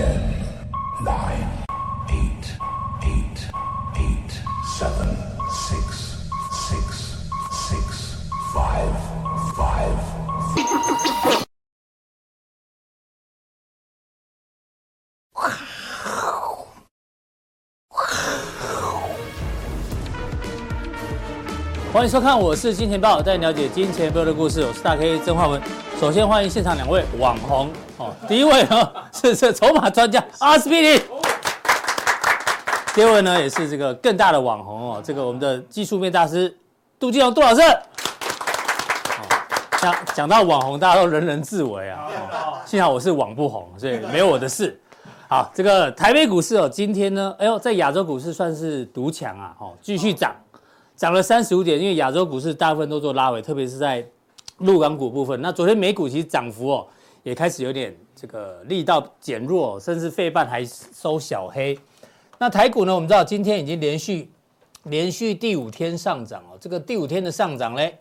Ten, nine, 欢迎收看，我是金钱豹，带你了解金钱豹的故事。我是大 K 曾焕文。首先欢迎现场两位网红哦，第一位呢是这筹码专家阿司匹林，第二位呢也是这个更大的网红哦，这个我们的技术面大师杜金龙杜老师。讲讲到网红，大家都人人自危啊。幸好我是网不红，所以没有我的事。好，这个台北股市哦，今天呢，哎呦，在亚洲股市算是独强啊，哦，继续涨。涨了三十五点，因为亚洲股市大部分都做拉尾，特别是在陆港股部分。那昨天美股其实涨幅哦，也开始有点这个力道减弱，甚至费半还收小黑。那台股呢，我们知道今天已经连续连续第五天上涨哦，这个第五天的上涨嘞，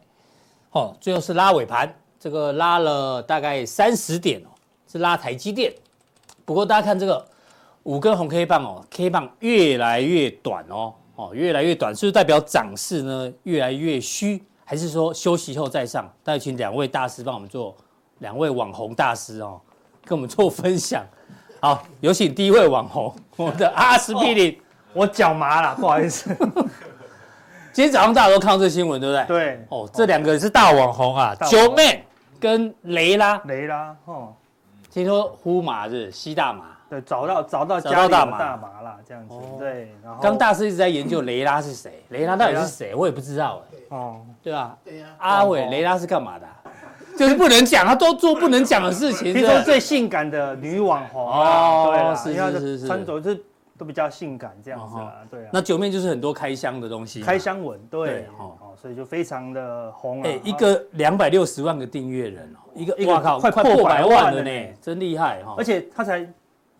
哦，最后是拉尾盘，这个拉了大概三十点哦，是拉台积电。不过大家看这个五根红 K 棒哦，K 棒越来越短哦。哦，越来越短，是不是代表涨势呢越来越虚，还是说休息后再上？再请两位大师帮我们做，两位网红大师哦，跟我们做分享。好，有请第一位网红，我们的阿司匹林。哦，我脚麻了，不好意思。今天早上大家都看到这新闻，对不对？对。哦，这两个是大网红啊，九妹跟雷拉。雷拉，哦，听说呼麻是吸大麻。对，找到找到家里大麻啦，这样子。对，然后刚大师一直在研究雷拉是谁，雷拉到底是谁，我也不知道哎。哦，对吧？对呀。阿伟，雷拉是干嘛的？就是不能讲，他都做不能讲的事情。听说最性感的女网红哦，对，是是是是，穿着是都比较性感这样子啊，对啊。那九面就是很多开箱的东西，开箱文，对，哦，所以就非常的红。哎，一个两百六十万个订阅人哦，一个哇靠，快破百万了呢，真厉害哈！而且他才。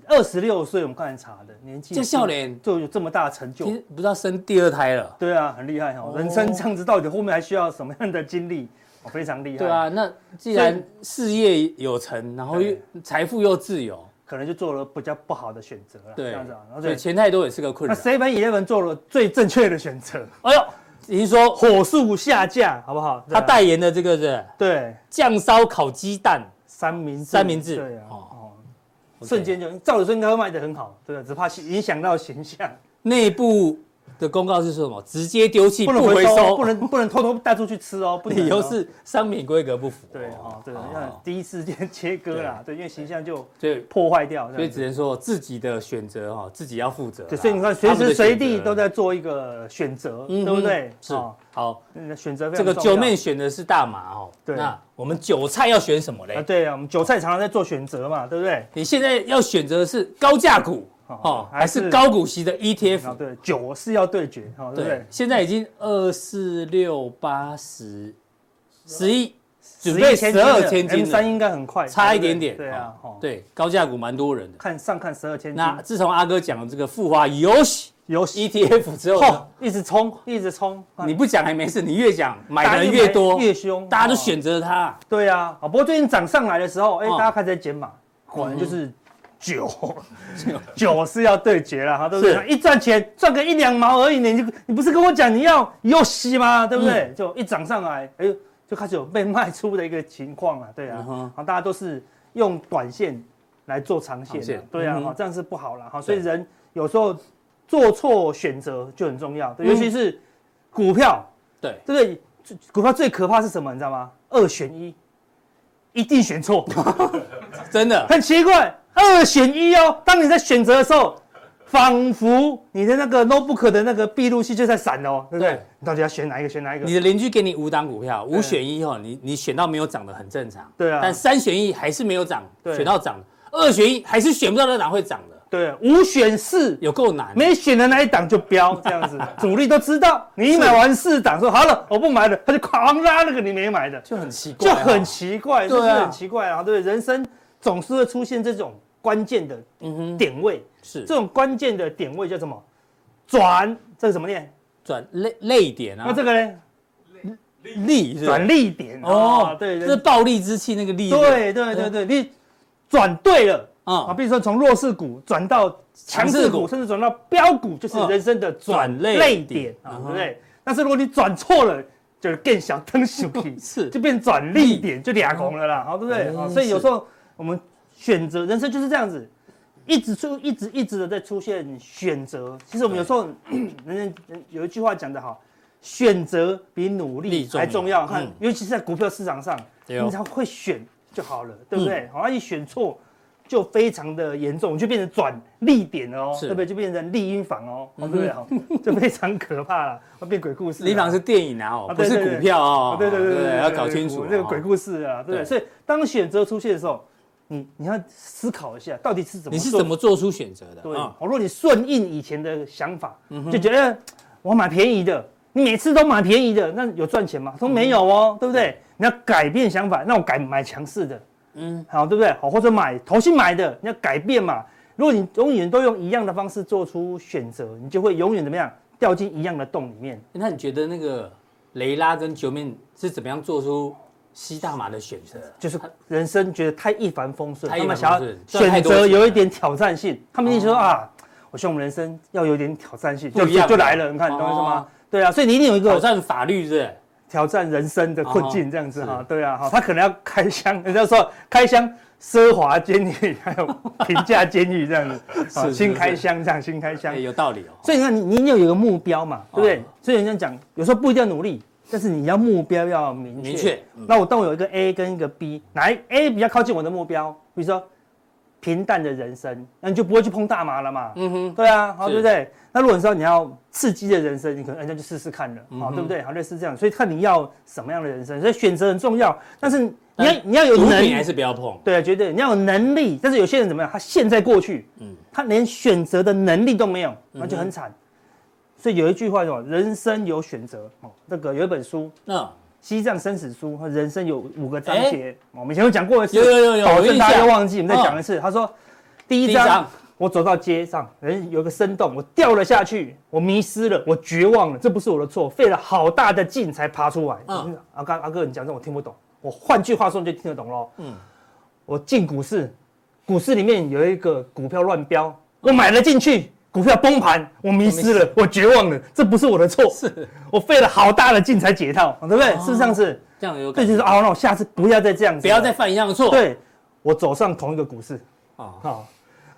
二十六岁，我们刚才查的年纪，这笑脸就有这么大的成就，不知道生第二胎了。对啊，很厉害哈！人生这样子，到底后面还需要什么样的经历？哦，非常厉害。对啊，那既然事业有成，然后又财富又自由，可能就做了比较不好的选择了。对，这样子啊，所以钱太多也是个困扰。那 Seven Eleven 做了最正确的选择。哎呦，你说火速下架，好不好？他代言的这个是？对，酱烧烤鸡蛋三明三明治。对啊。瞬间就照理说应该会卖得很好，对吧？只怕影响到形象。内部的公告是说什么？直接丢弃，不能回收，不能 不能偷偷带出去吃哦。理由是商品规格不符。对哦，对，像第一时间切割啦，对，因为形象就就破坏掉，所以只能说自己的选择哈，自己要负责。对，所以你看，随时随地都在做一个选择，对不对？是。好，选择这个九妹选的是大麻哦。对。那我们韭菜要选什么嘞？啊，对啊，我们韭菜常常在做选择嘛，对不对？你现在要选择的是高价股哦，还是高股息的 ETF？对，九是要对决，对不对？现在已经二四六八十十一，准备十二千金，三应该很快，差一点点。对啊，对，高价股蛮多人的。看上看十二千金。那自从阿哥讲了这个富华游戏。有 ETF 之后，一直冲，一直冲。你不讲还没事，你越讲买的人越多，越凶，大家都选择它。对呀，啊，不过最近涨上来的时候，哎，大家开始在减码，果然就是九，九 是要对决了哈，对不对？一赚钱赚个一两毛而已，你就你不是跟我讲你要游戏吗？对不对？就一涨上来，哎，就开始有被卖出的一个情况了，对啊，好，大家都是用短线来做长线，对啊，好，这样是不好了哈，所以人有时候。做错选择就很重要，尤其是股票，对，对不对？股票最可怕是什么？你知道吗？二选一，一定选错，真的很奇怪。二选一哦，当你在选择的时候，仿佛你的那个 notebook 的那个闭路器就在闪哦，对不对？你到底要选哪一个？选哪一个？你的邻居给你五档股票，五选一哦，你你选到没有涨的很正常，对啊。但三选一还是没有涨，选到涨，二选一还是选不到那档会涨的。对，五选四有够难，没选的那一档就飙 这样子，主力都知道。你买完四档说好了，我不买了，他就狂拉那个你没买的，就很奇怪，就很奇怪，是不是很奇怪啊？对，人生总是会出现这种关键的点位，是这种关键的点位叫什么？转，这是什么念？转泪泪点啊？那这个呢？力转力点哦，对，这是暴利之气那个力。对对对对，你转对了。啊，比如说从弱势股转到强势股，甚至转到标股，就是人生的转捩点啊，对不对？但是如果你转错了，就 是更小灯小体，是就变转力点，就俩空了啦，好，对不对？啊，所以有时候我们选择人生就是这样子。一直出，一直一直的在出现选择。其实我们有时候，人人有一句话讲得好，选择比努力还重要。看，尤其是在股票市场上，你只要会选就好了，对不对？好，一选错就非常的严重，就变成转利点了哦，对不对？就变成利阴房哦，对不对？就非常可怕了，会变鬼故事。利房是电影啊，哦，不是股票哦。对对对对，要搞清楚这个鬼故事啊，对不对？所以当选择出现的时候。你你要思考一下，到底是怎么？你是怎么做出选择的？对，我、哦、如果你顺应以前的想法，嗯、就觉得我买便宜的，你每次都买便宜的，那有赚钱吗？都没有哦，嗯、对不对？你要改变想法，那我改买强势的，嗯，好，对不对？好，或者买投信买的，你要改变嘛。如果你永远都用一样的方式做出选择，你就会永远怎么样掉进一样的洞里面。那你觉得那个雷拉跟九面是怎么样做出？吸大麻的选择，就是人生觉得太一帆风顺，他们想要选择有一点挑战性。他们一直说啊，我希望我们人生要有点挑战性，就就来了。你看，你懂我意思吗？对啊，所以你一定有一个挑战法律，是挑战人生的困境这样子哈。对啊，哈，他可能要开箱，人家说开箱奢华监狱，还有平价监狱这样子，新开箱这样，新开箱有道理哦。所以你看，你你有一个目标嘛，对不对？所以人家讲，有时候不一定要努力。但是你要目标要明确。明确。那我当我有一个 A 跟一个 B，哪一 A 比较靠近我的目标？比如说平淡的人生，那你就不会去碰大麻了嘛。嗯哼。对啊，好，对不对？那如果说你要刺激的人生，你可能人家就试试看了，好，对不对？好，类似这样。所以看你要什么样的人生，所以选择很重要。但是你要你要有能力，还是不要碰。对啊，绝对你要有能力。但是有些人怎么样？他现在过去，嗯，他连选择的能力都没有，那就很惨。所以有一句话叫“人生有选择”哦，这个有一本书，嗯，《西藏生死书》和人生有五个章节，我们以前有讲过一次，有有有有，保证大家又忘记，我们再讲一次。他说，第一章，我走到街上，人有个深洞，我掉了下去，我迷失了，我绝望了，这不是我的错，费了好大的劲才爬出来。嗯，阿刚阿哥，你讲这我听不懂，我换句话说你就听得懂喽。嗯，我进股市，股市里面有一个股票乱飙，我买了进去。股票崩盘，我迷失了，我绝望了，这不是我的错，是。我费了好大的劲才解套，对不对？事实上是。这样有感觉，这就是哦，那我下次不要再这样子，不要再犯一样的错。对，我走上同一个股市，啊，好，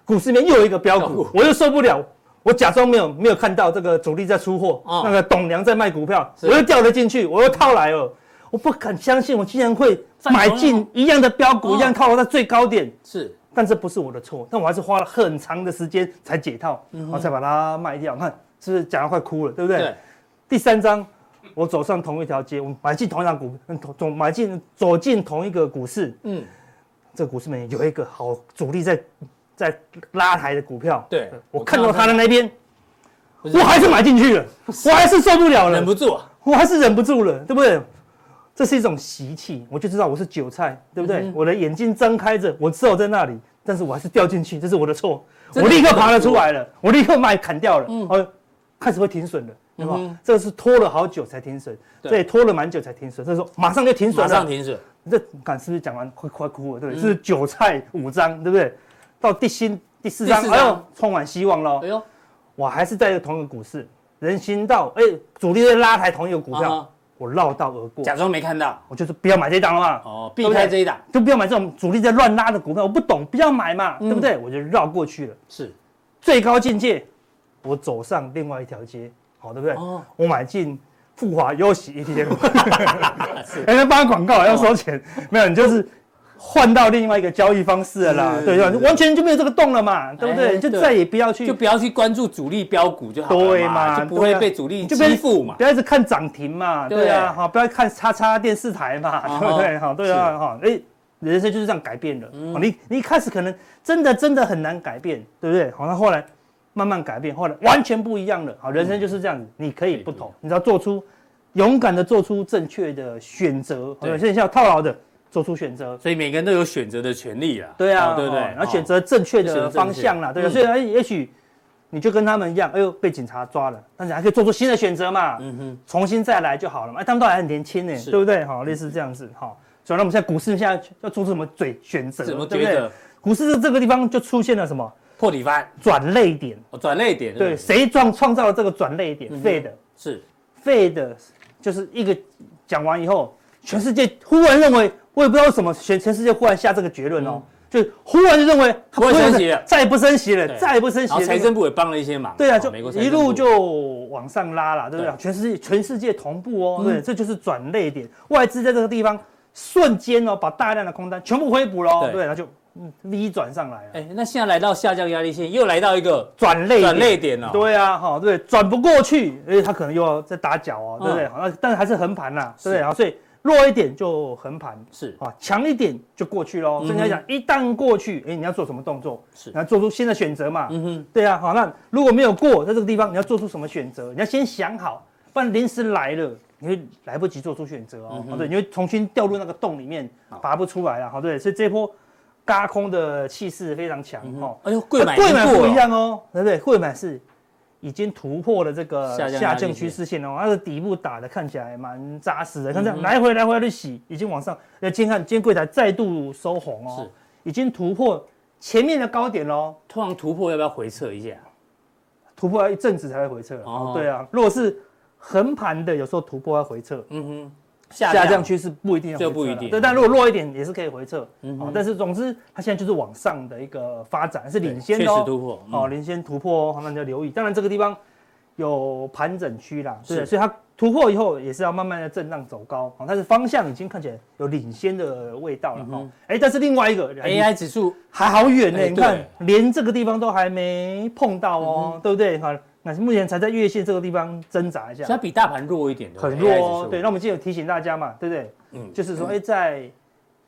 股市里面又有一个飙股，我又受不了，我假装没有没有看到这个主力在出货，那个董娘在卖股票，我又掉了进去，我又套来了，我不敢相信我竟然会买进一样的飙股，一样套在最高点，是。但这不是我的错，但我还是花了很长的时间才解套，然后才把它卖掉。看，是不是讲到快哭了，对不对？对。第三章，我走上同一条街，我买进同一档股，走买进走进同一个股市。嗯。这股市里面有一个好主力在在拉抬的股票。对。我看到他的那边，我还是买进去了，我还是受不了了，忍不住，我还是忍不住了，对不对？这是一种习气，我就知道我是韭菜，对不对？嗯、我的眼睛睁开着，我知道在那里，但是我还是掉进去，这是我的错。我立刻爬了出来了，我立刻卖砍掉了，嗯、哦，开始会停损了，对吧？这个是拖了好久才停损，对所以拖了蛮久才停损。这时候马上就停损了，马上停损。这敢是不是讲完快快哭了，对不对？嗯、是韭菜五章，对不对？到第新第四章，哎呦，充满希望了！哎呦，我还是在同一个股市，人行道，哎，主力在拉抬同一个股票。啊我绕道而过，假装没看到。我就是不要买这一档了嘛。哦，避开这一档，就不要买这种主力在乱拉的股票。我不懂，不要买嘛，对不对？我就绕过去了。是，最高境界，我走上另外一条街，好，对不对？哦，我买进富华优喜 ETF。哎，那帮广告要收钱？没有，你就是。换到另外一个交易方式了啦，对吧？完全就没有这个洞了嘛，对不对？就再也不要去，就不要去关注主力标股就好了，对嘛？就不会被主力欺负嘛。不要一直看涨停嘛，对啊，好，不要看叉叉电视台嘛，对不对？好，对啊，哈，哎，人生就是这样改变的。你你一开始可能真的真的很难改变，对不对？好，那后来慢慢改变，后来完全不一样了。好，人生就是这样子，你可以不同，你只要做出勇敢的做出正确的选择。对，现在要套牢的。做出选择，所以每个人都有选择的权利啊。对啊，对不对？然后选择正确的方向啦，对啊。所以，哎，也许你就跟他们一样，哎呦，被警察抓了，但是还可以做出新的选择嘛，嗯哼，重新再来就好了嘛。哎，他们都还很年轻呢，对不对？好，类似这样子，好。所以，那我们现在股市现在要做出什么嘴选择？怎么对不对？股市这个地方就出现了什么破底翻，转泪点。哦，转泪点，对，谁创创造了这个转泪点？Fed 是 Fed，就是一个讲完以后，全世界忽然认为，我也不知道为什么，全全世界忽然下这个结论哦。就忽然就认为不会升息了，再也不升息了，再也不升息。然后财政部也帮了一些忙。对啊，就一路就往上拉了，对不对？全世界全世界同步哦，对，这就是转泪点。外资在这个地方瞬间哦，把大量的空单全部恢补了，对，然后就 V 转上来了。哎，那现在来到下降压力线，又来到一个转捩转捩点了。对啊，哈，对，转不过去，而且它可能又要再打脚哦，对不对？那但是还是横盘呐，对不对？所以。弱一点就横盘，是啊，强一点就过去喽。所以你要讲，一旦过去，哎，你要做什么动作？是，你要做出新的选择嘛。嗯哼，对啊，好，那如果没有过，在这个地方，你要做出什么选择？你要先想好，不然临时来了，你会来不及做出选择哦。对，你会重新掉入那个洞里面，拔不出来了。好，对，所以这波轧空的气势非常强哦。哎呦，贵买不一样哦，对不对？贵买是。已经突破了这个下降趋势线哦，它的底部打的看起来蛮扎实的，看这样来回来回的洗，已经往上。那今天看，今天柜台再度收红哦，是，已经突破前面的高点喽。通常突破要不要回撤一下？突破要一阵子才会回撤。哦，对啊，如果是横盘的，有时候突破要回撤。嗯哼。下降趋势不一定要，这不一定。对，但如果弱一点也是可以回撤。嗯。但是总之，它现在就是往上的一个发展，是领先的。确实突破。哦，领先突破哦，那你要留意。当然这个地方有盘整区啦，对，所以它突破以后也是要慢慢的震荡走高。但是方向已经看起来有领先的味道了哈。哎，但是另外一个 AI 指数还好远呢，你看连这个地方都还没碰到哦，对不对？哈。那目前才在月线这个地方挣扎一下，它比大盘弱一点，很弱哦。对，那我们今天有提醒大家嘛，对不对？嗯，就是说，哎，在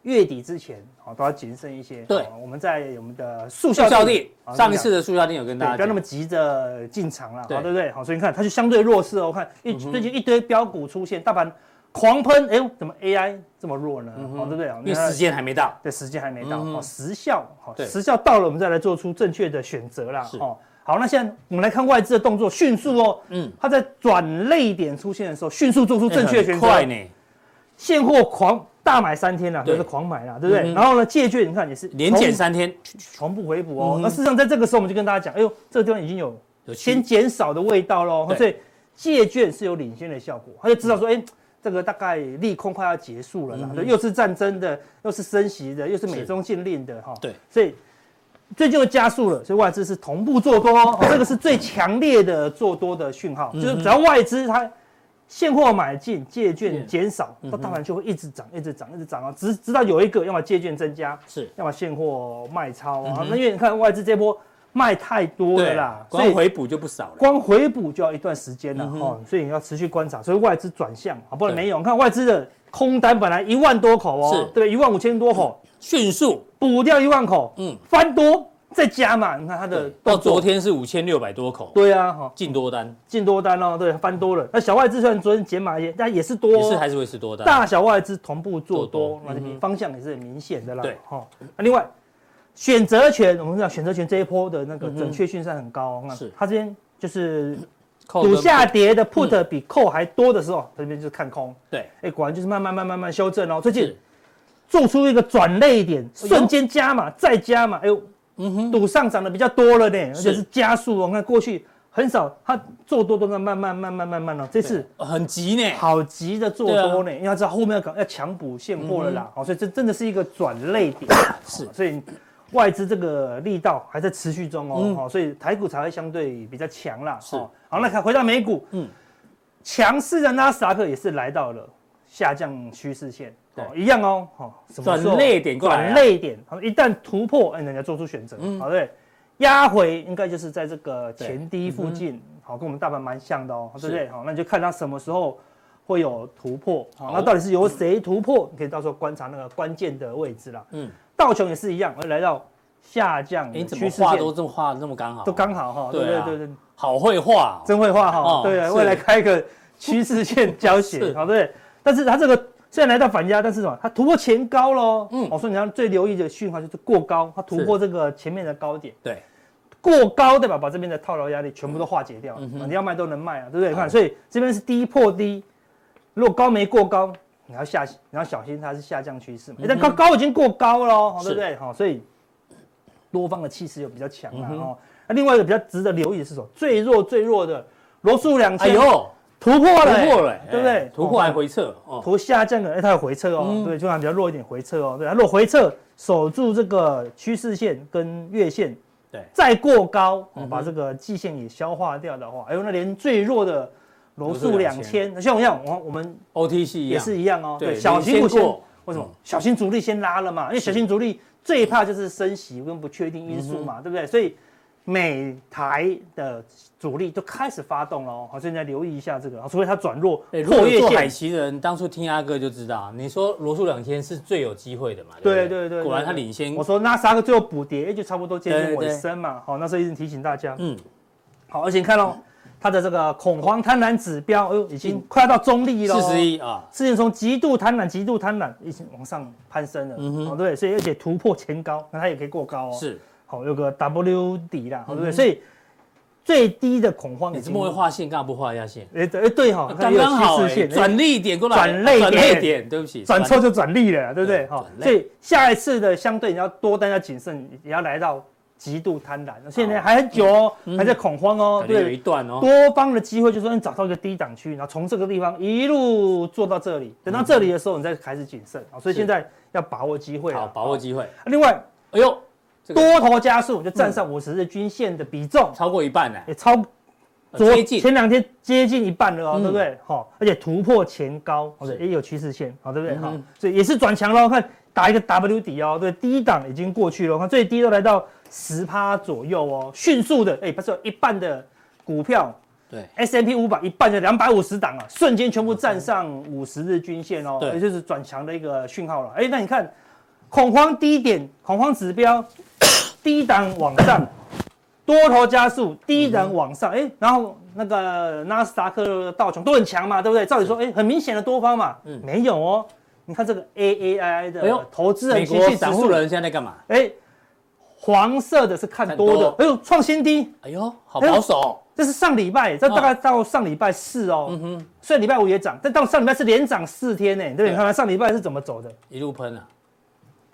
月底之前，好，都要谨慎一些。对，我们在我们的速效定，上一次的速效定有跟大家讲，不要那么急着进场了，对不对？好，所以你看它就相对弱势哦。我看一最近一堆标股出现，大盘狂喷，哎呦，怎么 AI 这么弱呢？哦，对不对？因为时间还没到，对，时间还没到，哦，时效，好，时效到了，我们再来做出正确的选择啦。哦。好，那现在我们来看外资的动作，迅速哦。嗯，它在转泪点出现的时候，迅速做出正确的选择。快呢，现货狂大买三天了，就是狂买了，对不对？然后呢，借券你看也是连减三天，全部回补哦。那事实上在这个时候，我们就跟大家讲，哎呦，这个地方已经有先减少的味道喽。所以借券是有领先的效果，他就知道说，哎，这个大概利空快要结束了啦。又是战争的，又是升息的，又是美中禁令的哈。对，所以。最近又加速了，所以外资是同步做多，哦，这个是最强烈的做多的讯号，就是只要外资它现货买进，借券减少，那当然就会一直涨，一直涨，一直涨啊，直直到有一个要么借券增加，是，要么现货卖超啊。那因为你看外资这波卖太多了啦，所以回补就不少了，光回补就要一段时间了哦，所以你要持续观察，所以外资转向啊，不然没有，你看外资的空单本来一万多口哦，是。对，一万五千多口。迅速补掉一万口，嗯，翻多再加嘛？你看它的到昨天是五千六百多口，对啊，哈，进多单，进多单哦，对，翻多了。那小外资虽然昨天减码也，但也是多，也是还是会是多单。大小外资同步做多，那这方向也是很明显的啦。对，哈。那另外选择权，我们讲选择权这一波的那个准确性是很高，是它这边就是赌下跌的 put 比 call 还多的时候，这边就是看空。对，哎，果然就是慢慢慢慢慢慢修正哦，最近。做出一个转类点，瞬间加码，再加码，哎呦，嗯哼，赌上涨的比较多了呢，而且是加速哦。看过去很少，他做多都在慢慢慢慢慢慢哦，这次很急呢，好急的做多呢，因为他知道后面要搞要强补现货了啦，哦，所以这真的是一个转类点，是，所以外资这个力道还在持续中哦，所以台股才会相对比较强啦，是，好，那看回到美股，嗯，强势的纳斯达克也是来到了下降趋势线。哦，一样哦，好，转泪点过来，转泪点，好，一旦突破，哎，人家做出选择，好，对，压回应该就是在这个前低附近，好，跟我们大盘蛮像的哦，对不对？好，那你就看它什么时候会有突破，好，那到底是由谁突破？你可以到时候观察那个关键的位置啦。嗯，道琼也是一样，会来到下降趋势线，怎么画都这么画这么刚好，都刚好哈，对对？对对，好会画，真会画哈，对，未来开个趋势线教学，好，对，但是它这个。虽然来到反压，但是什么？它突破前高喽。嗯，我说你要最留意的讯号就是过高，它突破这个前面的高点。对，过高对吧？把这边的套牢压力全部都化解掉。你要卖都能卖啊，对不对？看，所以这边是低破低，如果高没过高，你要下，你要小心它是下降趋势嘛。但高高已经过高了，对不对？好，所以多方的气势又比较强了哦。那另外一个比较值得留意的是什么？最弱最弱的罗素两千，哎呦，突破了，突破了，对不对？突破还回撤，哦。图下降的，哎，它有回撤哦，对，就像比较弱一点回撤哦，对，它如果回撤守住这个趋势线跟月线，对，再过高，把这个季线也消化掉的话，哎呦，那连最弱的罗素两千，像我一样，我我们 OTC 也是一样哦，对，小心股先，为什么？小心主力先拉了嘛，因为小心主力最怕就是升息跟不确定因素嘛，对不对？所以。美台的主力都开始发动了哦，好，现在留意一下这个，除非它转弱破月线。做海奇的人当初听阿哥就知道，你说罗素两千是最有机会的嘛？对对对，果然他领先。我说纳斯达克最后补跌，就差不多接近尾声嘛。好，那时候一直提醒大家。嗯，好，而且你看哦，它的这个恐慌贪婪指标，哎呦，已经快要到中立了。四十一啊，之前从极度贪婪、极度贪婪已经往上攀升了。嗯哼，对，所以而且突破前高，那它也可以过高哦。是，好，有个 W 底啦，对不对？所以。最低的恐慌，你怎么会画线？干嘛不画一下线？哎，哎，对哈，刚刚好，转利点过来，转泪点，对不起，转错就转利了，对不对？哈，所以下一次的相对你要多单要谨慎，也要来到极度贪婪。现在还很久哦，还在恐慌哦，对，有一段哦。多方的机会就是说你找到一个低档区，然后从这个地方一路做到这里，等到这里的时候你再开始谨慎。所以现在要把握机会，好，把握机会。另外，哎呦，多头加速就站上五十日均线的比重超过一半呢，也超。前两天接近一半了哦，对不对？好，而且突破前高，也有趋势线，好，对不对？好，所以也是转强了。看打一个 W 底哦，对，低档已经过去了，看最低都来到十趴左右哦，迅速的，哎，不是有一半的股票，对，S&P 五百一半的两百五十档啊，瞬间全部站上五十日均线哦，也就是转强的一个讯号了。哎，那你看恐慌低点，恐慌指标低档往上。多头加速，低档往上，哎、然后那个纳斯达克、道琼都很强嘛，对不对？照理说，哎、欸，很明显的多方嘛，嗯，没有哦。你看这个 A A I I 的投资人情绪指数，人现在在干嘛？哎、欸，黄色的是看多的，多哎呦，创新低，哎呦，好保守、哦哎。这是上礼拜，这大概到上礼拜四哦，嗯哼，虽然礼拜五也涨，但到上礼拜是连涨四天呢，对不对？你看看上礼拜是怎么走的，一路喷啊，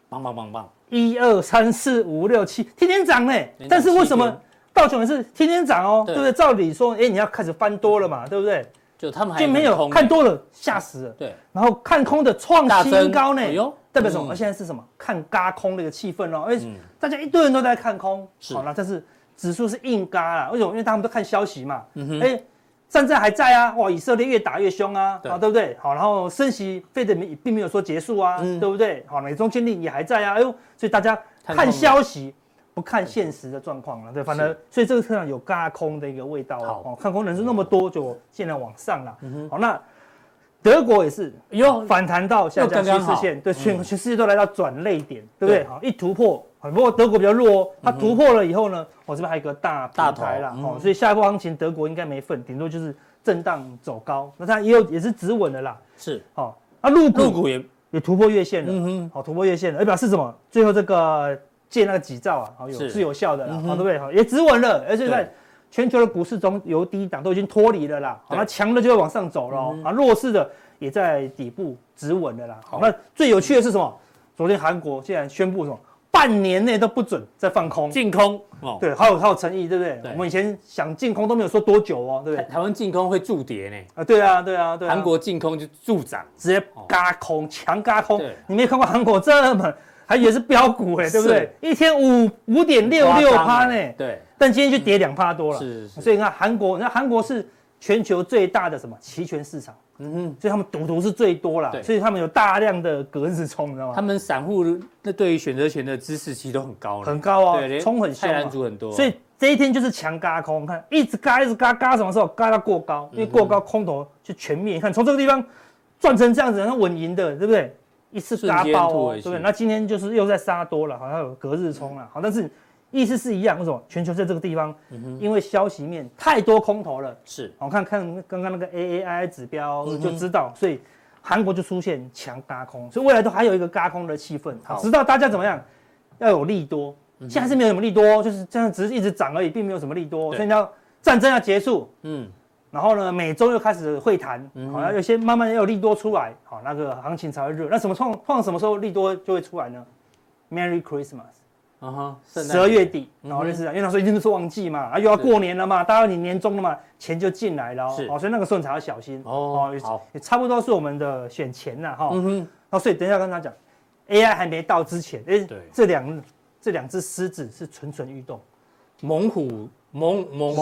棒棒棒棒。一二三四五六七，天天涨呢。但是为什么道琼是天天涨哦？对不对？照理说，哎，你要开始翻多了嘛，对不对？就他们还就没有看多了，吓死了。对，然后看空的创新高呢。代表什么？现在是什么？看嘎空的一个气氛哦。哎，大家一堆人都在看空，好了，但是指数是硬嘎啦。为什么？因为他们都看消息嘛。哎。战争还在啊，哇！以色列越打越凶啊，对啊，对不对？好，然后升息，费的没并没有说结束啊，嗯、对不对？好，美中坚定也还在啊，哎呦，所以大家看消息，不看现实的状况了，对，反正所以这个市场有嘎空的一个味道哦，看空人数那么多，就现在往上了，好，那德国也是，哟，反弹到下降趋势线，对，全全世界都来到转泪点，对不对？好，一突破。不过德国比较弱哦，它突破了以后呢，我这边还有一个大大台啦，哦，所以下一波行情德国应该没份，顶多就是震荡走高，那它也有也是止稳的啦，是，哦，那陆陆股也也突破月线了，嗯哼，好，突破月线了，哎，表示什么？最后这个借那个几兆啊，好有是有效的啦，好对不对？好也止稳了，而且在全球的股市中，由低档都已经脱离了啦，好，那强的就会往上走了，啊，弱势的也在底部止稳了啦，好，那最有趣的是什么？昨天韩国竟然宣布什么？半年内都不准再放空，净空哦，对，好有好有诚意，对不对？我们以前想净空都没有说多久哦，对不对？台湾净空会助跌呢？啊，对啊，对啊，对。韩国净空就助涨，直接嘎空，强嘎空。你没有看过韩国这么，还也是飙股哎，对不对？一天五五点六六趴呢，对。但今天就跌两趴多了，是。所以你看韩国，你看韩国是全球最大的什么期权市场。嗯哼，所以他们赌徒是最多啦，对所以他们有大量的隔日冲，你知道吗？他们散户那对于选择权的知识其实都很高，很高啊，冲很凶，泰很多，所以这一天就是强嘎空，看一直嘎一直嘎嘎什么时候嘎到过高，因为过高空头就全灭。你看从这个地方赚成这样子，然后稳赢的，对不对？一次轧爆哦，对不对？那今天就是又在杀多了，好像有隔日冲了，好，但是。意思是一样，为什么？全球在这个地方，因为消息面太多空头了，是。我看看刚刚那个 A A I 指标就知道，所以韩国就出现强轧空，所以未来都还有一个轧空的气氛。好，知道大家怎么样？要有利多，现在是没有什么利多，就是这样，只是一直涨而已，并没有什么利多。所以要战争要结束，嗯，然后呢，美洲又开始会谈，好，要有些慢慢要有利多出来，好，那个行情才会热。那什么创创什么时候利多就会出来呢？Merry Christmas。十二月底，然后就是，因为那时候一定都是旺季嘛，啊，又要过年了嘛，大家你年终了嘛，钱就进来了，哦，所以那个时候你才要小心哦。好，也差不多是我们的选钱了哈。嗯哼，那所以等一下跟他讲，AI 还没到之前，哎，这两这两只狮子是蠢蠢欲动，猛虎猛猛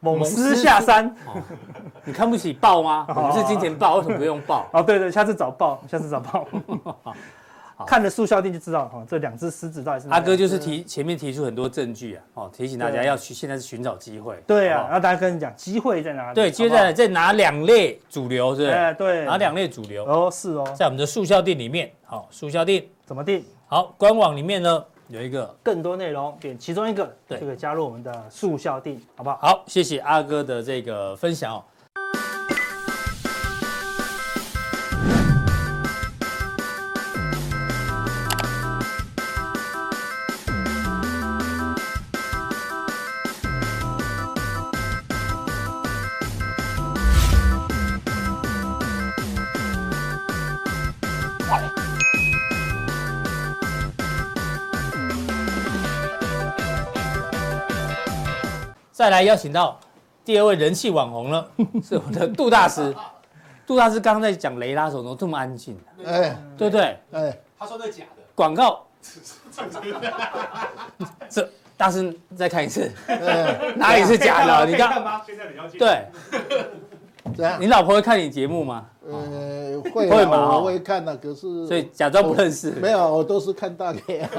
猛猛狮下山。你看不起豹吗？我们是金钱豹，为什么不用豹？哦，对对，下次找豹，下次找豹。看了速效定就知道哈，这两只狮子到底是阿哥就是提前面提出很多证据啊，哦，提醒大家要去现在是寻找机会。对啊，然后大家跟你讲机会在哪里？对，接下来在哪两类主流是不是？哎，对，哪两类主流？哦，是哦，在我们的速效定里面，好，速效定怎么定？好，官网里面呢有一个更多内容，点其中一个，对，就可以加入我们的速效定，好不好？好，谢谢阿哥的这个分享哦。再来邀请到第二位人气网红了，是我们的杜大师。杜大师刚刚在讲雷拉的时候，怎么这么安静？哎，对不对？哎，他说那假的广告。这大师再看一次，哪里是假的？你刚对，你老婆会看你节目吗？呃，会会嘛，我会看的，可是所以假装不认识。没有，我都是看大脸。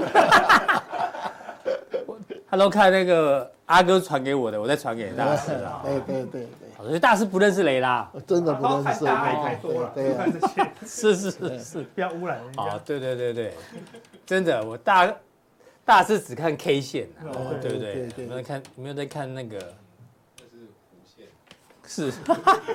他都看那个阿哥传给我的，我再传给大师啊。对对对对，所以大师不认识雷拉，真的不认识。太多了，对啊，是是是是，不要污染。好，对对对对，真的，我大大师只看 K 线，对不对？有没有看？有没有在看那个？这是弧线。是。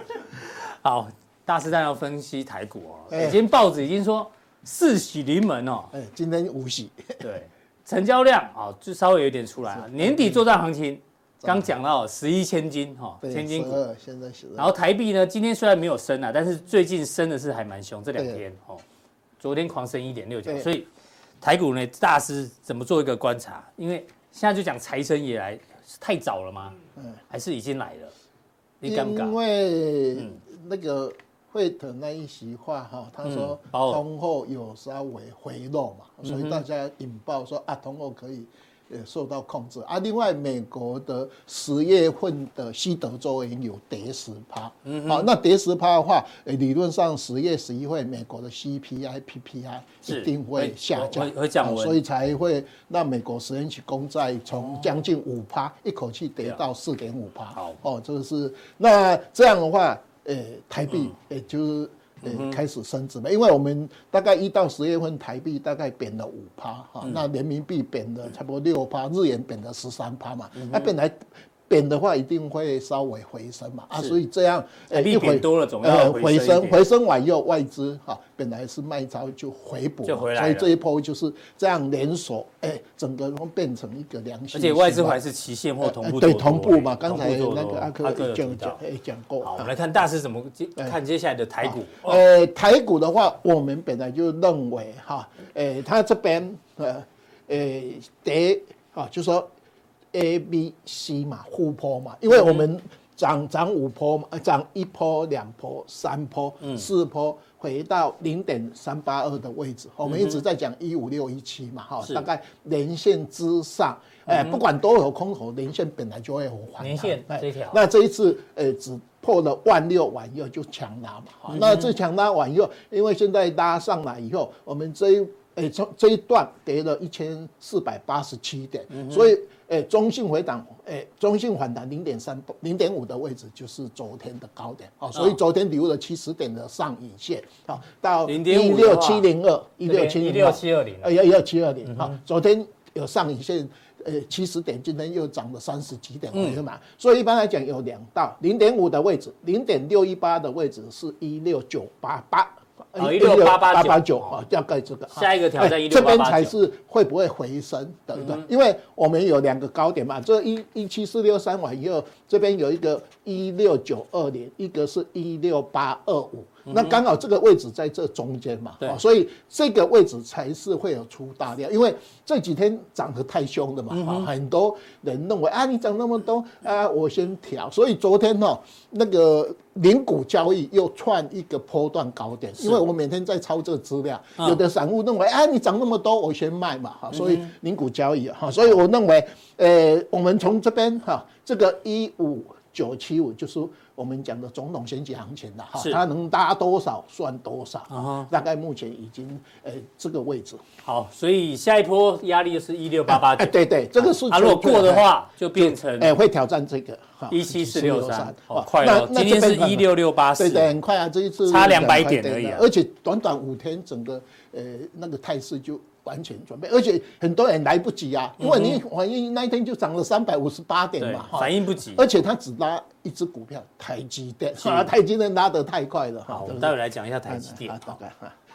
好，大师当然要分析台股哦。今天报纸已经说四喜临门哦。哎，今天五喜。对。成交量啊，就稍微有点出来了。年底作战行情，刚讲到十一千金哈，千金股。现在是。然后台币呢，今天虽然没有升啊，但是最近升的是还蛮凶，这两天哦，昨天狂升一点六九，所以台股呢，大师怎么做一个观察？因为现在就讲财神爷来，太早了吗？嗯，还是已经来了？你敢不敢？因为那个。惠腾那一席话哈，他说通货有稍微回落嘛，所以大家引爆说啊，通货可以呃受到控制啊。另外，美国的十月份的西德州也有跌十趴，嗯，好，那跌十趴的话，理论上十月十一会美国的 CPI、PPI 一定会下降，会降温，所以才会让美国十年期公债从将近五趴一口气跌到四点五趴。好，哦，这个是那这样的话。诶，台币也，就是呃开始升值嘛，因为我们大概一到十月份台币大概贬了五趴哈，那人民币贬了差不多六趴，日元贬了十三趴嘛，那本来。贬的话一定会稍微回升嘛啊，所以这样呃一回多了总要回升，回升完又外资哈本来是卖超就回补，就回来，所以这一波就是这样连锁，哎，整个都变成一个良性。而且外资还是期现货同步，对同步嘛。刚才那个阿哥讲讲哎讲过。好，我们来看大师怎么看接下来的台股。呃，台股的话，我们本来就认为哈，哎，它这边呃，呃，跌啊，就说。A、B、C 嘛，互坡嘛，因为我们涨涨五波嘛，涨一波、两波、三波、四波，回到零点三八二的位置。我们一直在讲一五六一七嘛，哈，大概连线之上，哎，不管多有空头，连线本来就会有反弹。连线这条，那这一次，呃，只破了万六完以后就强拉嘛，哈，那这强拉完以后，因为现在拉上来以后，我们这一，哎，这这一段跌了一千四百八十七点，所以。哎，中性回档，哎，中性反弹零点三、零点五的位置就是昨天的高点，哦，所以昨天留了七十点的上影线，好，到一六七零二、一六七一六七二零，呃，一六七二零，好，昨天有上影线，呃，七十点，今天又涨了三十几点回嘛，所以一般来讲有两道零点五的位置，零点六一八的位置是一六九八八。一六八八八九啊，大概这个。下一个挑战一六八八九。这边才是会不会回升的，对，因为我们有两个高点嘛，这一一七四六三完以后，这边有一个一六九二零，一个是一六八二五，那刚好这个位置在这中间嘛，对，所以这个位置才是会有出大量，因为这几天涨得太凶了嘛，很多人认为啊，你涨那么多啊，我先调，所以昨天哦，那个零股交易又创一个波段高点，因为我每天在抄这个资料，有的散户认为啊，你涨那么多，我先卖嘛，哈，所以零股交易哈，所以我认为，呃，我们从这边哈，这个一五九七五就是。我们讲的总统选举行情了哈，它能搭多少算多少，大概目前已经呃这个位置。好，所以下一波压力就是一六八八九。哎，对对，这个是。它如果过的话，就变成哎会挑战这个一七四六三。哦，快了，今天是一六六八四。对对，很快啊，这一次差两百点而已，而且短短五天，整个呃那个态势就。完全准备，而且很多人来不及啊，因为你反应那一天就涨了三百五十八点嘛，反应不及。而且他只拉一只股票，台积电，啊，台积电拉得太快了。好，我们待会来讲一下台积电。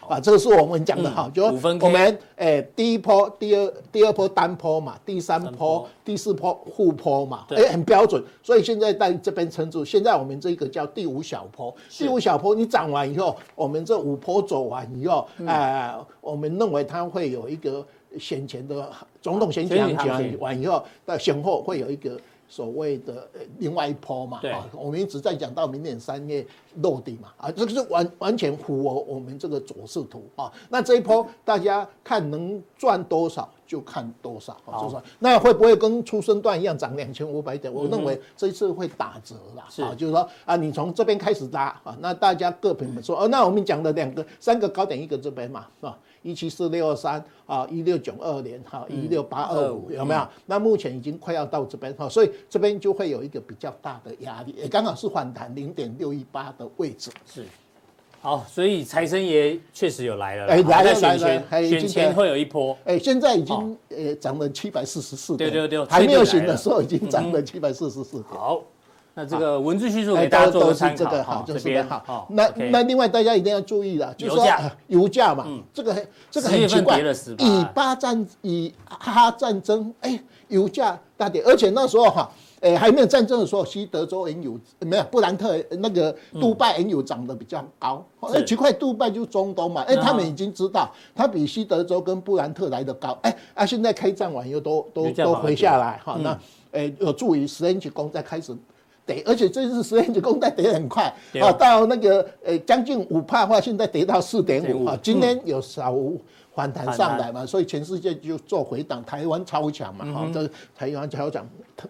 啊，这个是我们讲的哈，就我们诶第一波、第二、第二波单坡嘛，第三坡、第四坡互坡嘛，哎，很标准。所以现在在这边撑住，现在我们这个叫第五小坡。第五小坡你涨完以后，我们这五坡走完以后，啊，我们认为它会有一个选前的总统选举讲完以后，到选后会有一个。所谓的另外一波嘛，啊，我们一直在讲到明年三月落地嘛，啊，这个是完完全符合我们这个走势图啊。那这一波大家看能赚多少就看多少，就是说那会不会跟出生段一样涨两千五百点？我认为这一次会打折啦，啊，就是说啊，你从这边开始拉啊，那大家各凭本事。哦，那我们讲的两个、三个高点，一个这边嘛，是吧？一七四六二三啊，一六九二零哈，一六八二五有没有？那目前已经快要到这边哈，所以这边就会有一个比较大的压力，也刚好是反弹零点六一八的位置。是，好，所以财神爷确实有来了，哎，来了来了，选前会有一波，哎，现在已经呃涨了七百四十四点，对对对，还没有醒的时候已经涨了七百四十四点。好。那这个文字叙述给大家做个参考，好，这边好。那那另外大家一定要注意了，就是说油价嘛，这个这个很奇怪，以巴战以哈战争，哎，油价大跌，而且那时候哈，哎还没有战争的时候，西德州原油没有布兰特那个杜拜原油涨得比较高，哎奇怪，杜拜就中东嘛，哎他们已经知道它比西德州跟布兰特来的高，哎啊现在开战完又都都都回下来哈，那哎有助于十年期公债开始。跌，而且这次十年期公债跌很快，啊，到那个呃将近五帕的话，现在跌到四点五啊。今天有小反弹上来嘛，所以全世界就做回档，台湾超强嘛，哈，这台湾超强，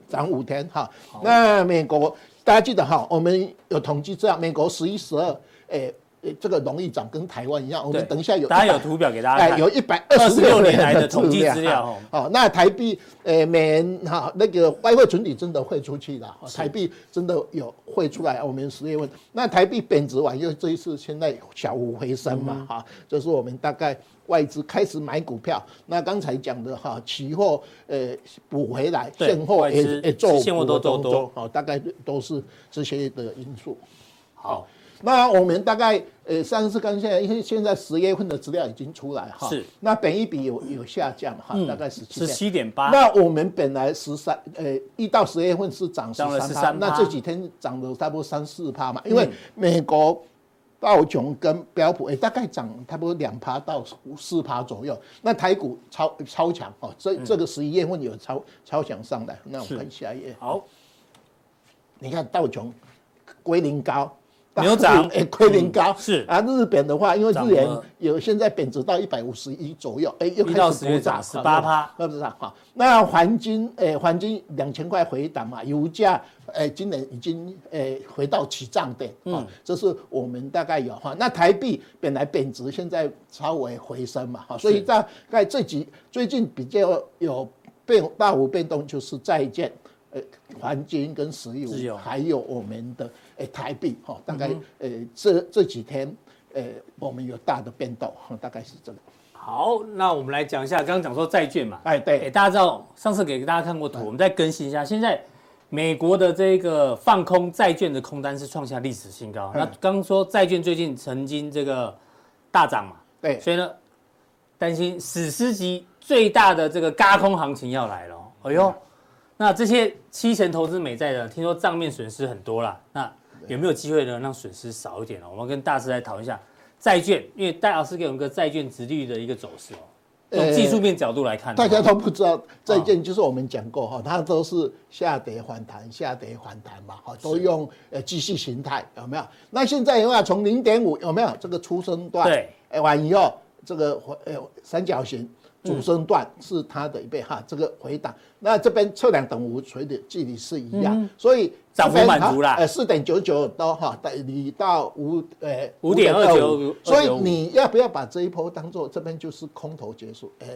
涨五天哈。那美国大家记得哈，我们有统计这样，美国十一、十二，诶。这个容易涨，跟台湾一样。我们等一下有，大家有图表给大家看，有一百二十六年来的统计资料。哦，那台币，呃，美元哈，那个外汇存底真的汇出去了，台币真的有汇出来。我们十月份，那台币贬值完，因为这一次现在小幅回升嘛，哈，这是我们大概外资开始买股票。那刚才讲的哈，期货呃补回来，现货也也做现货都做多，哦，大概都是这些的因素。好。那我们大概呃上次跟现在，因为现在十月份的资料已经出来哈，是。那本一比有有下降哈，大概十七十七点八。那我们本来十三呃一到十月份是涨十三趴，那这几天涨了差不多三四趴嘛，因为美国道琼跟标普诶大概涨差不多两趴到四趴左右。那台股超超强哦，这这个十一月份有超超强上来。那我们看下一页。好，你看道琼归零高。没有涨，哎，亏零高、嗯、是啊。日本的话，因为日元有现在贬值到一百五十一左右，哎，又开始补涨，十八趴，是不是啊？那黄金，哎，黄金两千块回档嘛，油价，哎，今年已经，哎，回到起涨点，嗯，这是我们大概有哈。那台币本来贬值，现在稍微回升嘛，哈，所以大概这几最近比较有变大幅变动，就是债券。呃，黄金跟石油，还有我们的诶台币哈，大概呃这这几天呃我们有大的变动，大概是这个。好，那我们来讲一下，刚刚讲说债券嘛，哎对，大家知道上次给大家看过图，我们再更新一下，现在美国的这个放空债券的空单是创下历史新高。那刚刚说债券最近曾经这个大涨嘛，对，所以呢担心史诗级最大的这个轧空行情要来了，哎呦。那这些七成投资美债的，听说账面损失很多啦。那有没有机会呢让损失少一点呢？我们跟大师来讨论一下债券，因为戴老师给我们个债券殖利率的一个走势哦。从技术面角度来看，大家都不知道债券，就是我们讲过哈，它都是下跌反弹，下跌反弹嘛，哈，都用呃继续形态有没有？那现在的话，从零点五有没有这个初生段？对，哎完以后这个呃三角形。主升段是它的一倍哈，这个回档，那这边测量等无垂的距离是一样，嗯、所以涨幅满足了，呃四点九九都哈，你到五呃五点二九，所以你要不要把这一波当做这边就是空头结束？哎，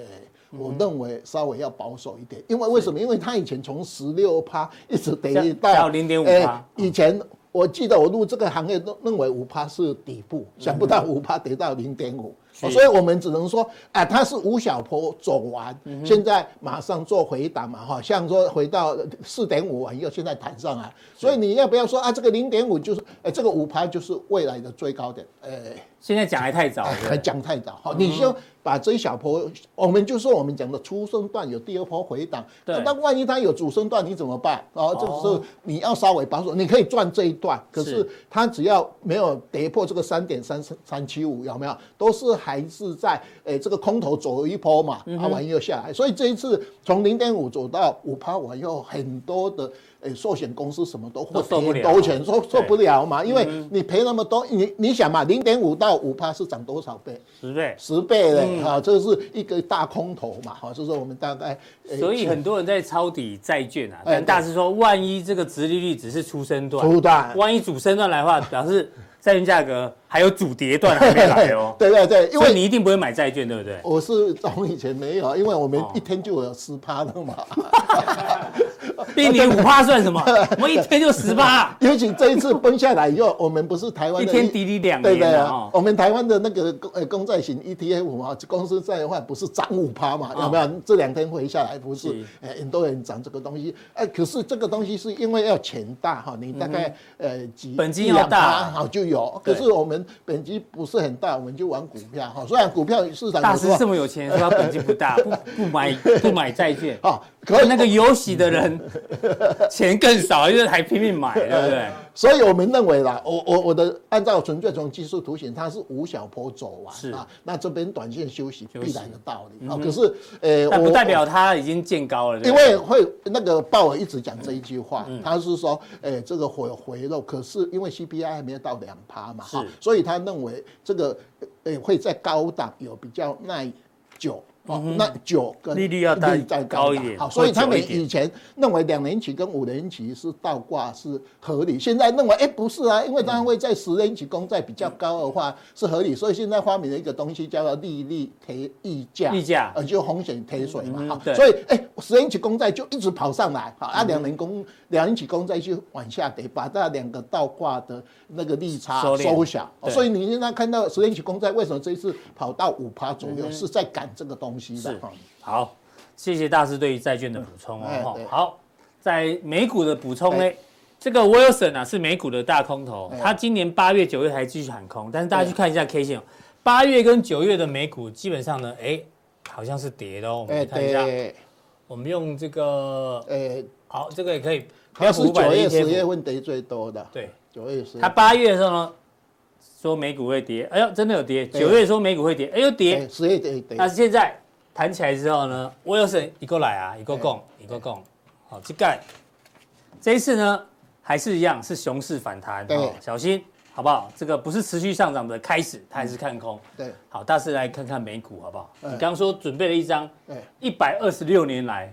我认为稍微要保守一点，因为为什么？因为它以前从十六趴一直跌到零点五趴，以前。我记得我入这个行业都认为五趴是底部，想不到五趴跌到零点五，所以我们只能说，啊，它是五小坡走完，现在马上做回档嘛，哈，像说回到四点五又，现在弹上来，所以你要不要说啊？这个零点五就是，哎，这个五趴就是未来的最高点，哎，现在讲还太早，还讲太早，好，你就。把这一小波，我们就说我们讲的初升段有第二波回档，对，那万一它有主升段，你怎么办？哦，这个时候你要稍微保守，你可以赚这一段，可是它只要没有跌破这个三点三三七五，有没有？都是还是在诶这个空头走一波嘛，啊完又下来，所以这一次从零点五走到五趴，我有很多的。诶，寿险公司什么都会赔很多钱，受受不了嘛？因为你赔那么多，你你想嘛，零点五到五趴是涨多少倍？十倍，十倍嘞！啊，这是一个大空头嘛，哈，就是我们大概。所以很多人在抄底债券啊，但大师说，万一这个殖利率只是出升段，初段，万一主升段来的话，表示。债券价格还有主跌段还没来哦。对对对，因为你一定不会买债券，对不对？我是 从以前没有，因为我们一天就有十趴的嘛。比你五趴算什么？我们一天就十趴。尤其这一次崩下来以后，我们不是台湾一天滴滴两年。对啊，我们台湾的那个公呃公债型 ETF 嘛，公司债的话不是涨五趴嘛？有没有？这两天回下来不是？呃，很多人涨这个东西。哎，可是这个东西是因为要钱大哈，你大概呃几本金要大，好就有。可是我们本金不是很大，我们就玩股票哈。虽然股票市场大师这么有钱，说他本金不大，不不买不买债券啊。可是那个有喜的人 钱更少，因为还拼命买，对不对？所以我们认为啦，我我我的按照纯粹从技术图形，它是五小坡走完是啊。那这边短线休息必然的道理啊。可是呃，但不代表它已经见高了，因为会那个鲍尔一直讲这一句话，他是说，哎，这个回回落，可是因为 CPI 还没有到两趴嘛，哈，所以他认为这个诶会在高档有比较耐久。哦，那九跟利率要再高一点，好，所以他们以前认为两年期跟五年期是倒挂是合理，现在认为哎、欸、不是啊，因为单位在十年期公债比较高的话是合理，所以现在发明了一个东西叫做利率贴溢价，溢价，呃就风险贴水嘛，好，所以哎十年期公债就一直跑上来，好，啊两年公两年期公债就往下跌，把这两个倒挂的那个利差收小，所以你现在看到十年期公债为什么这一次跑到五趴左右，是在赶这个东西。是好，谢谢大师对于债券的补充哦。好，在美股的补充呢，这个 Wilson 啊是美股的大空头，他今年八月、九月还继续喊空，但是大家去看一下 K 线，八月跟九月的美股基本上呢，哎，好像是跌的哦。我们看一下，我们用这个，哎，好，这个也可以。它是九月、十月份跌最多的。对，九月、十。他八月的时候呢，说美股会跌，哎呦，真的有跌。九月说美股会跌，哎呦跌。十月跌，但是现在。弹起来之后呢，威尔森一个来啊，一个供，一个供，好，这盖，这一次呢还是一样是熊市反弹，对，小心好不好？这个不是持续上涨的开始，它还是看空，对，好，大师来看看美股好不好？你刚刚说准备了一张，一百二十六年来，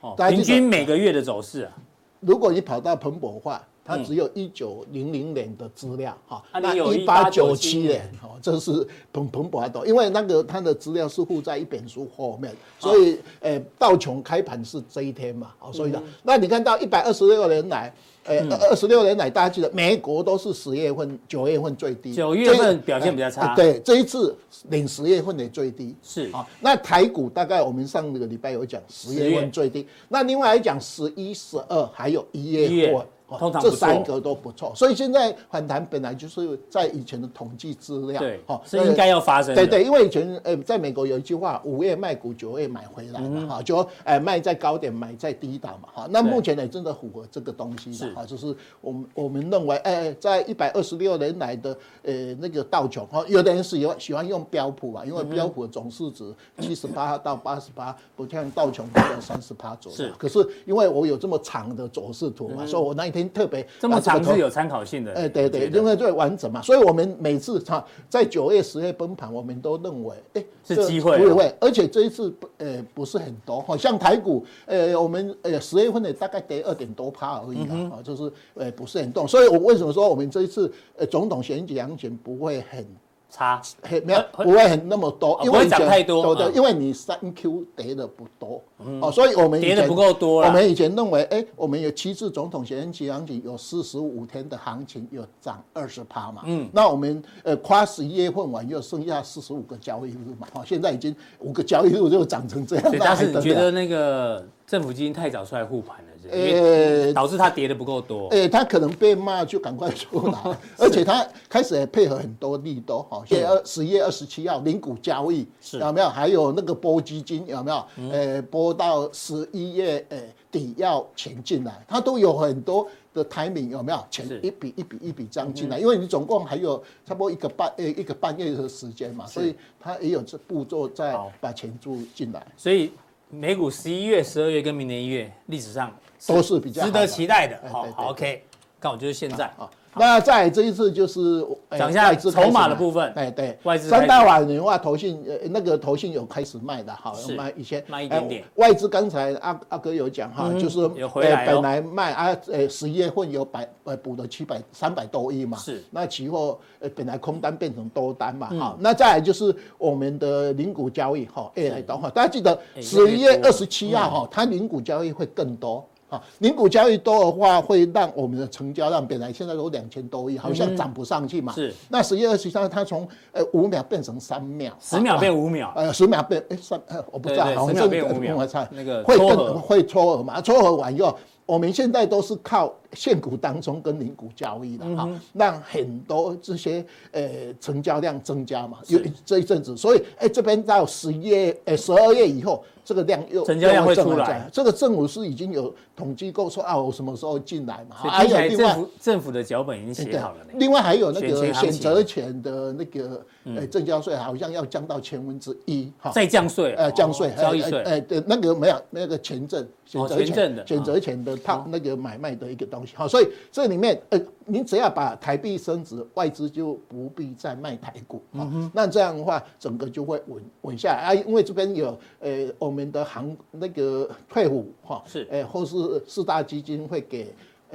哦，平均每个月的走势啊，如果你跑到彭博化。它只有一九零零年的资料哈，那一八九七年。哈，这是彭彭博多，因为那个它的资料是附在一本书后面，所以呃道琼开盘是这一天嘛，哦，所以呢，那你看到一百二十六年来，呃二十六年来，大家记得美国都是十月份、九月份最低，九月份表现比较差，对，这一次领十月份的最低，是。啊，那台股大概我们上个礼拜有讲十月份最低，那另外来讲十一、十二还有一月份。通常这三个都不错，所以现在反弹本来就是在以前的统计资料，对，是应该要发生的。对对，因为以前呃，在美国有一句话，五月卖股，九月买回来嘛，哈，就哎卖在高点，买在低档嘛，哈。那目前呢，真的符合这个东西的哈，就是我们我们认为，哎，在一百二十六年来的呃那个道琼哈，有的人喜欢喜欢用标普嘛，因为标普的总市值七十八到八十八，不像道琼只有三十八左右。是，可是因为我有这么长的走势图嘛，所以我那一天特别这么长是有参考性的。哎，对对，因为最完整嘛，所以我们每次哈在九月、十月崩盘，我们都认为哎是机会，不会，而且这一次呃不是很多好，像台股呃我们呃十月份的大概跌二点多趴而已啦，啊就是呃不是很动，所以我为什么说我们这一次呃总统选举行情不会很。差。很没有不会很那么多，因为涨太多，对对，因为你三 Q 跌的不多，哦，所以我们跌的不够多了。我们以前认为，哎，我们有七次总统选举行情，有四十五天的行情，有涨二十趴嘛，嗯，那我们呃跨十一月份完又剩下四十五个交易日嘛，哦，现在已经五个交易日就涨成这样。但是你觉得那个政府基金太早出来护盘了？呃，导致它跌的不够多。呃，它可能被骂就赶快出来，而且它开始也配合很多利多哈。现在二十一月二十七号零股交易有没有？还有那个波基金有没有？呃，拨到十一月呃底要钱进来，它都有很多的 timing 有没有？钱一笔一笔一笔这样进来，因为你总共还有差不多一个半呃一个半月的时间嘛，所以它也有这步骤在把钱注进来。所以美股十一月、十二月跟明年一月历史上。都是比较值得期待的，好，OK，刚好就是现在啊。那在这一次就是讲一下筹码的部分，哎对，外资三大法人的话，投信呃那个投信有开始卖的，好，卖一些，卖一点点。外资刚才阿阿哥有讲哈，就是呃本来卖啊，呃十一月份有百呃补了七百三百多亿嘛，是，那期货呃本来空单变成多单嘛，好，那再来就是我们的零股交易哈，哎来的话，大家记得十一月二十七号哈，它零股交易会更多。啊，零股交易多的话，会让我们的成交量本来现在都两千多亿，好像涨不上去嘛。是。那十月二十三，它从呃五秒变成三秒，十秒变五秒，呃十秒变哎三，我不知道，好像变五秒，那个会更会撮合嘛？撮合完以后，我们现在都是靠现股当中跟零股交易的哈，让很多这些呃成交量增加嘛。有这一阵子，所以哎这边到十一月呃十二月以后。这个量又成交量会出来，这个政府是已经有统计过说啊，我什么时候进来嘛？还有另外政府的脚本已经写好了。另外还有那个选择权的那个呃证交税，好像要降到千分之一哈。再降税？呃，降税交易税？哎，对，那个没有那个权证选择权的选择权的套那个买卖的一个东西。好，所以这里面呃，你只要把台币升值，外资就不必再卖台股。嗯，那这样的话，整个就会稳稳下来。啊，因为这边有呃我。我们的行那个退伍哈是。诶，或是四大基金会给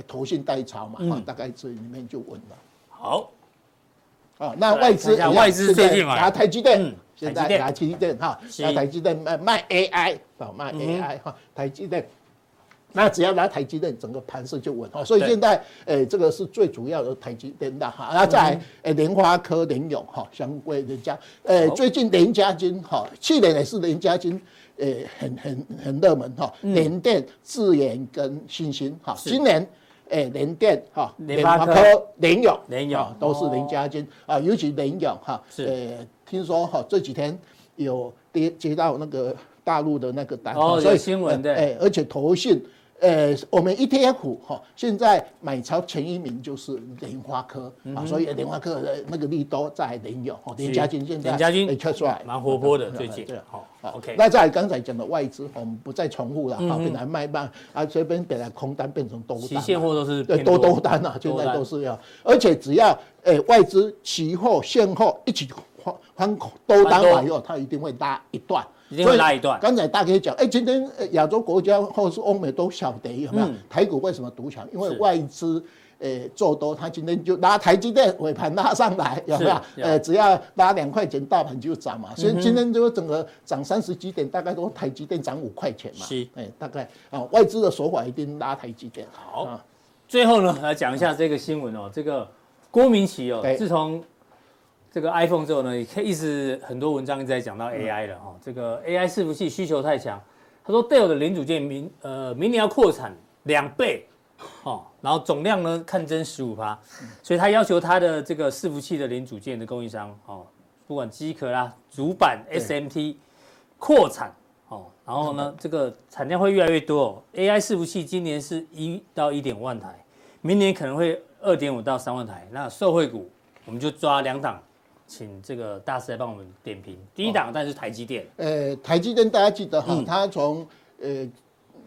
投信代操嘛，大概这里面就稳了。好，啊，那外资外资最近拿台积电，现在拿台积电。哈，拿台积电卖卖 AI 啊，卖 AI 哈，台积电，那只要拿台积电，整个盘势就稳。哈。所以现在诶，这个是最主要的台积电的哈。那在诶联发科、联咏哈，相关人家。诶，最近联家金哈，去年也是联家金。诶、欸，很很很热门哈，联电、智研跟欣兴哈，今年诶联电哈、联发科、联咏、联咏。都是联家军啊，尤其联咏哈，诶，听说哈这几天有接接到那个大陆的那个单，哦，所以新闻的，诶，而且投信。呃，我们 ETF 哈，现在买超前一名就是莲花科啊，所以莲花科的那个利多在联咏哦，联嘉金现在联嘉金出来。蛮活泼的最近。好，OK。那在刚才讲的外资，我们不再重复了啊，本来卖半啊，这边本来空单变成多单，期现货都是对多。多单啊，现在都是要，而且只要呃外资期货现货一起翻翻多单完以后，它一定会拉一段。一定会拉一段。刚才大家讲，哎，今天亚洲国家或是欧美都小跌，有没有？台股为什么独强？因为外资诶做多，他今天就拉台积电尾盘拉上来，有没有？呃，只要拉两块钱，大盘就涨嘛。所以今天就整个涨三十几点，大概都台积电涨五块钱嘛。是，哎，大概啊，外资的手法一定拉台积电。好，最后呢，来讲一下这个新闻哦，这个郭明奇哦，自从。这个 iPhone 之后呢，也可以一直很多文章一直在讲到 AI 了哈。这个 AI 伺服器需求太强，他说 Dell 的零组件明呃明年要扩产两倍，哦，然后总量呢看增十五趴，所以他要求他的这个伺服器的零组件的供应商哦，不管机壳啦、主板、SMT 扩产哦，然后呢这个产量会越来越多哦。AI 伺服器今年是一到一点五万台，明年可能会二点五到三万台。那受惠股我们就抓两档，请这个大师来帮我们点评。第一档但是台积电，呃，台积电大家记得哈，它从呃。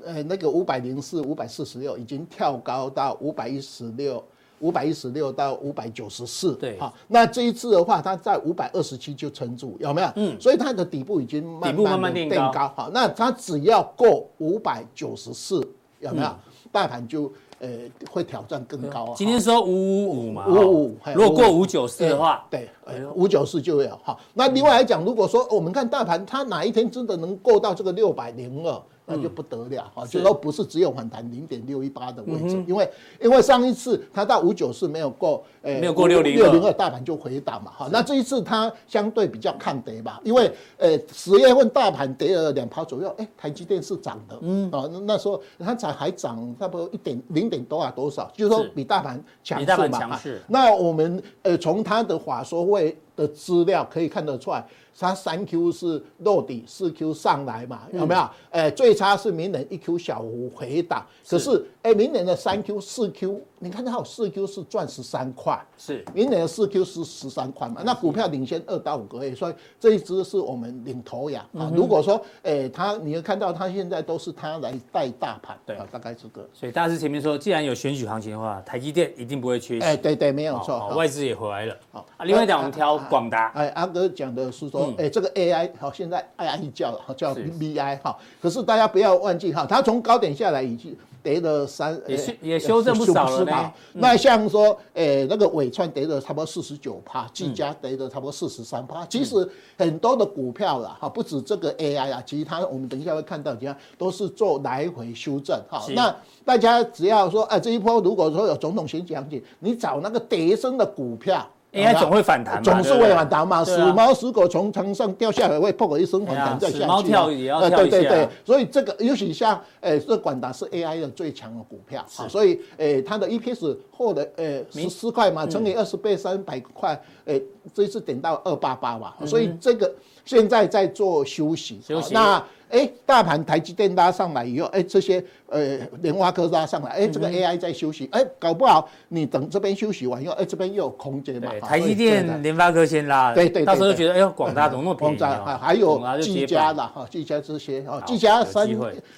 呃，那个五百零四、五百四十六已经跳高到五百一十六、五百一十六到五百九十四。对，好，那这一次的话，它在五百二十七就撑住，有没有？嗯，所以它的底部已经慢慢的垫高。好，那它只要过五百九十四，有没有？大盘就呃会挑战更高。今天说五五五嘛，五五五，如果过五九四的话，对，五九四就有。好，那另外来讲，如果说我们看大盘，它哪一天真的能够到这个六百零二？那就不得了哈，就说不是只有反弹零点六一八的位置，因为因为上一次它到五九四没有过，没有过六零六零二，大盘就回档嘛哈。那这一次它相对比较抗跌吧，因为呃十月份大盘跌了两趴左右，哎，台积电是涨的，嗯。啊，那时候它才还涨差不多一点零点多啊多少，就是说比大盘强势嘛。那我们呃从它的法说会的资料可以看得出来。它三 Q 是落底，四 Q 上来嘛，有没有？哎、嗯，最差是明年一 Q 小幅回档，可是哎，明年的三 Q、四 Q，你看它有四 Q 是赚十三块，是明年的四 Q 是十三块嘛？那股票领先二到五个月，所以这一只是我们领头羊啊。如果说哎，它你会看到它现在都是它来带大盘，对啊，大概这个。所以大师前面说，既然有选举行情的话，台积电一定不会缺席。哎，对对，没有错，外资也回来了。好啊，另外讲我们挑广达，哎，阿哥讲的是说。哎，这个 AI 好，现在 AI 叫了，叫 VI 哈。可是大家不要忘记哈，它从高点下来已经跌了三，也修也 修正不少了呢。那像说，诶，那个纬创跌了差不多四十九趴，技嘉跌了差不多四十三趴。其实很多的股票啦，哈，不止这个 AI 啊，其他我们等一下会看到，其他都是做来回修正哈。那大家只要说，哎，这一波如果说有总统选举行情，你找那个跌升的股票。AI 总会反弹，总是会反弹嘛。死猫死狗从墙上掉下来，会破一声反弹再下去。猫跳也要跳一下。对对对，所以这个尤其像诶，这广达是 AI 的最强的股票，所以诶，它的 EPS 获得诶十四块嘛，乘以二十倍三百块，诶，这一次点到二八八嘛，所以这个现在在做休息。休息。那。哎，大盘台积电拉上来以后，哎，这些呃联发科拉上来，哎，这个 AI 在休息，哎，搞不好你等这边休息完以后，哎，这边又有空间嘛。台积电、联发科先拉，对对，到时候觉得哎呦，广大怎么那么便宜啊？还有技嘉啦哈，技嘉这些啊，技嘉三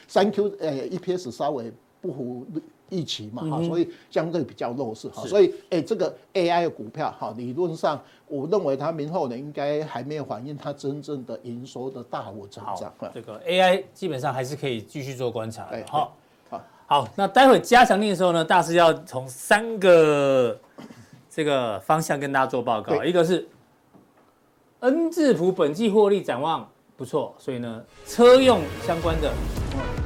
三 Q 呃 EPS 稍微不符预期嘛哈，所以相对比较弱势哈，所以哎，这个 AI 的股票哈，理论上。我认为它明后年应该还没有反映它真正的营收的大幅增长。这个 AI 基本上还是可以继续做观察的。好，好，好，那待会加强錠的时候呢，大师要从三个这个方向跟大家做报告。一个是 N 智谱本季获利展望不错，所以呢，车用相关的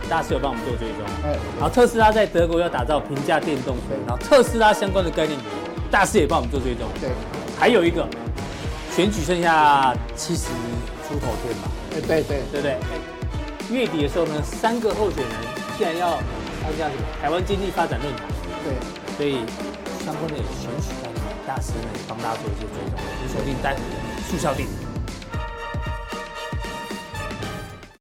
大师有帮我们做追踪。然后特斯拉在德国要打造平价电动车，然后特斯拉相关的概念股，大师也帮我们做追踪。对。还有一个选举剩下七十出头天吧？对对对对对。月底的时候呢，三个候选人竟然要参加什么台湾经济发展论坛，对，所以相关的选举概念大师呢，帮大家做一些追踪。你锁定待会的速效錠。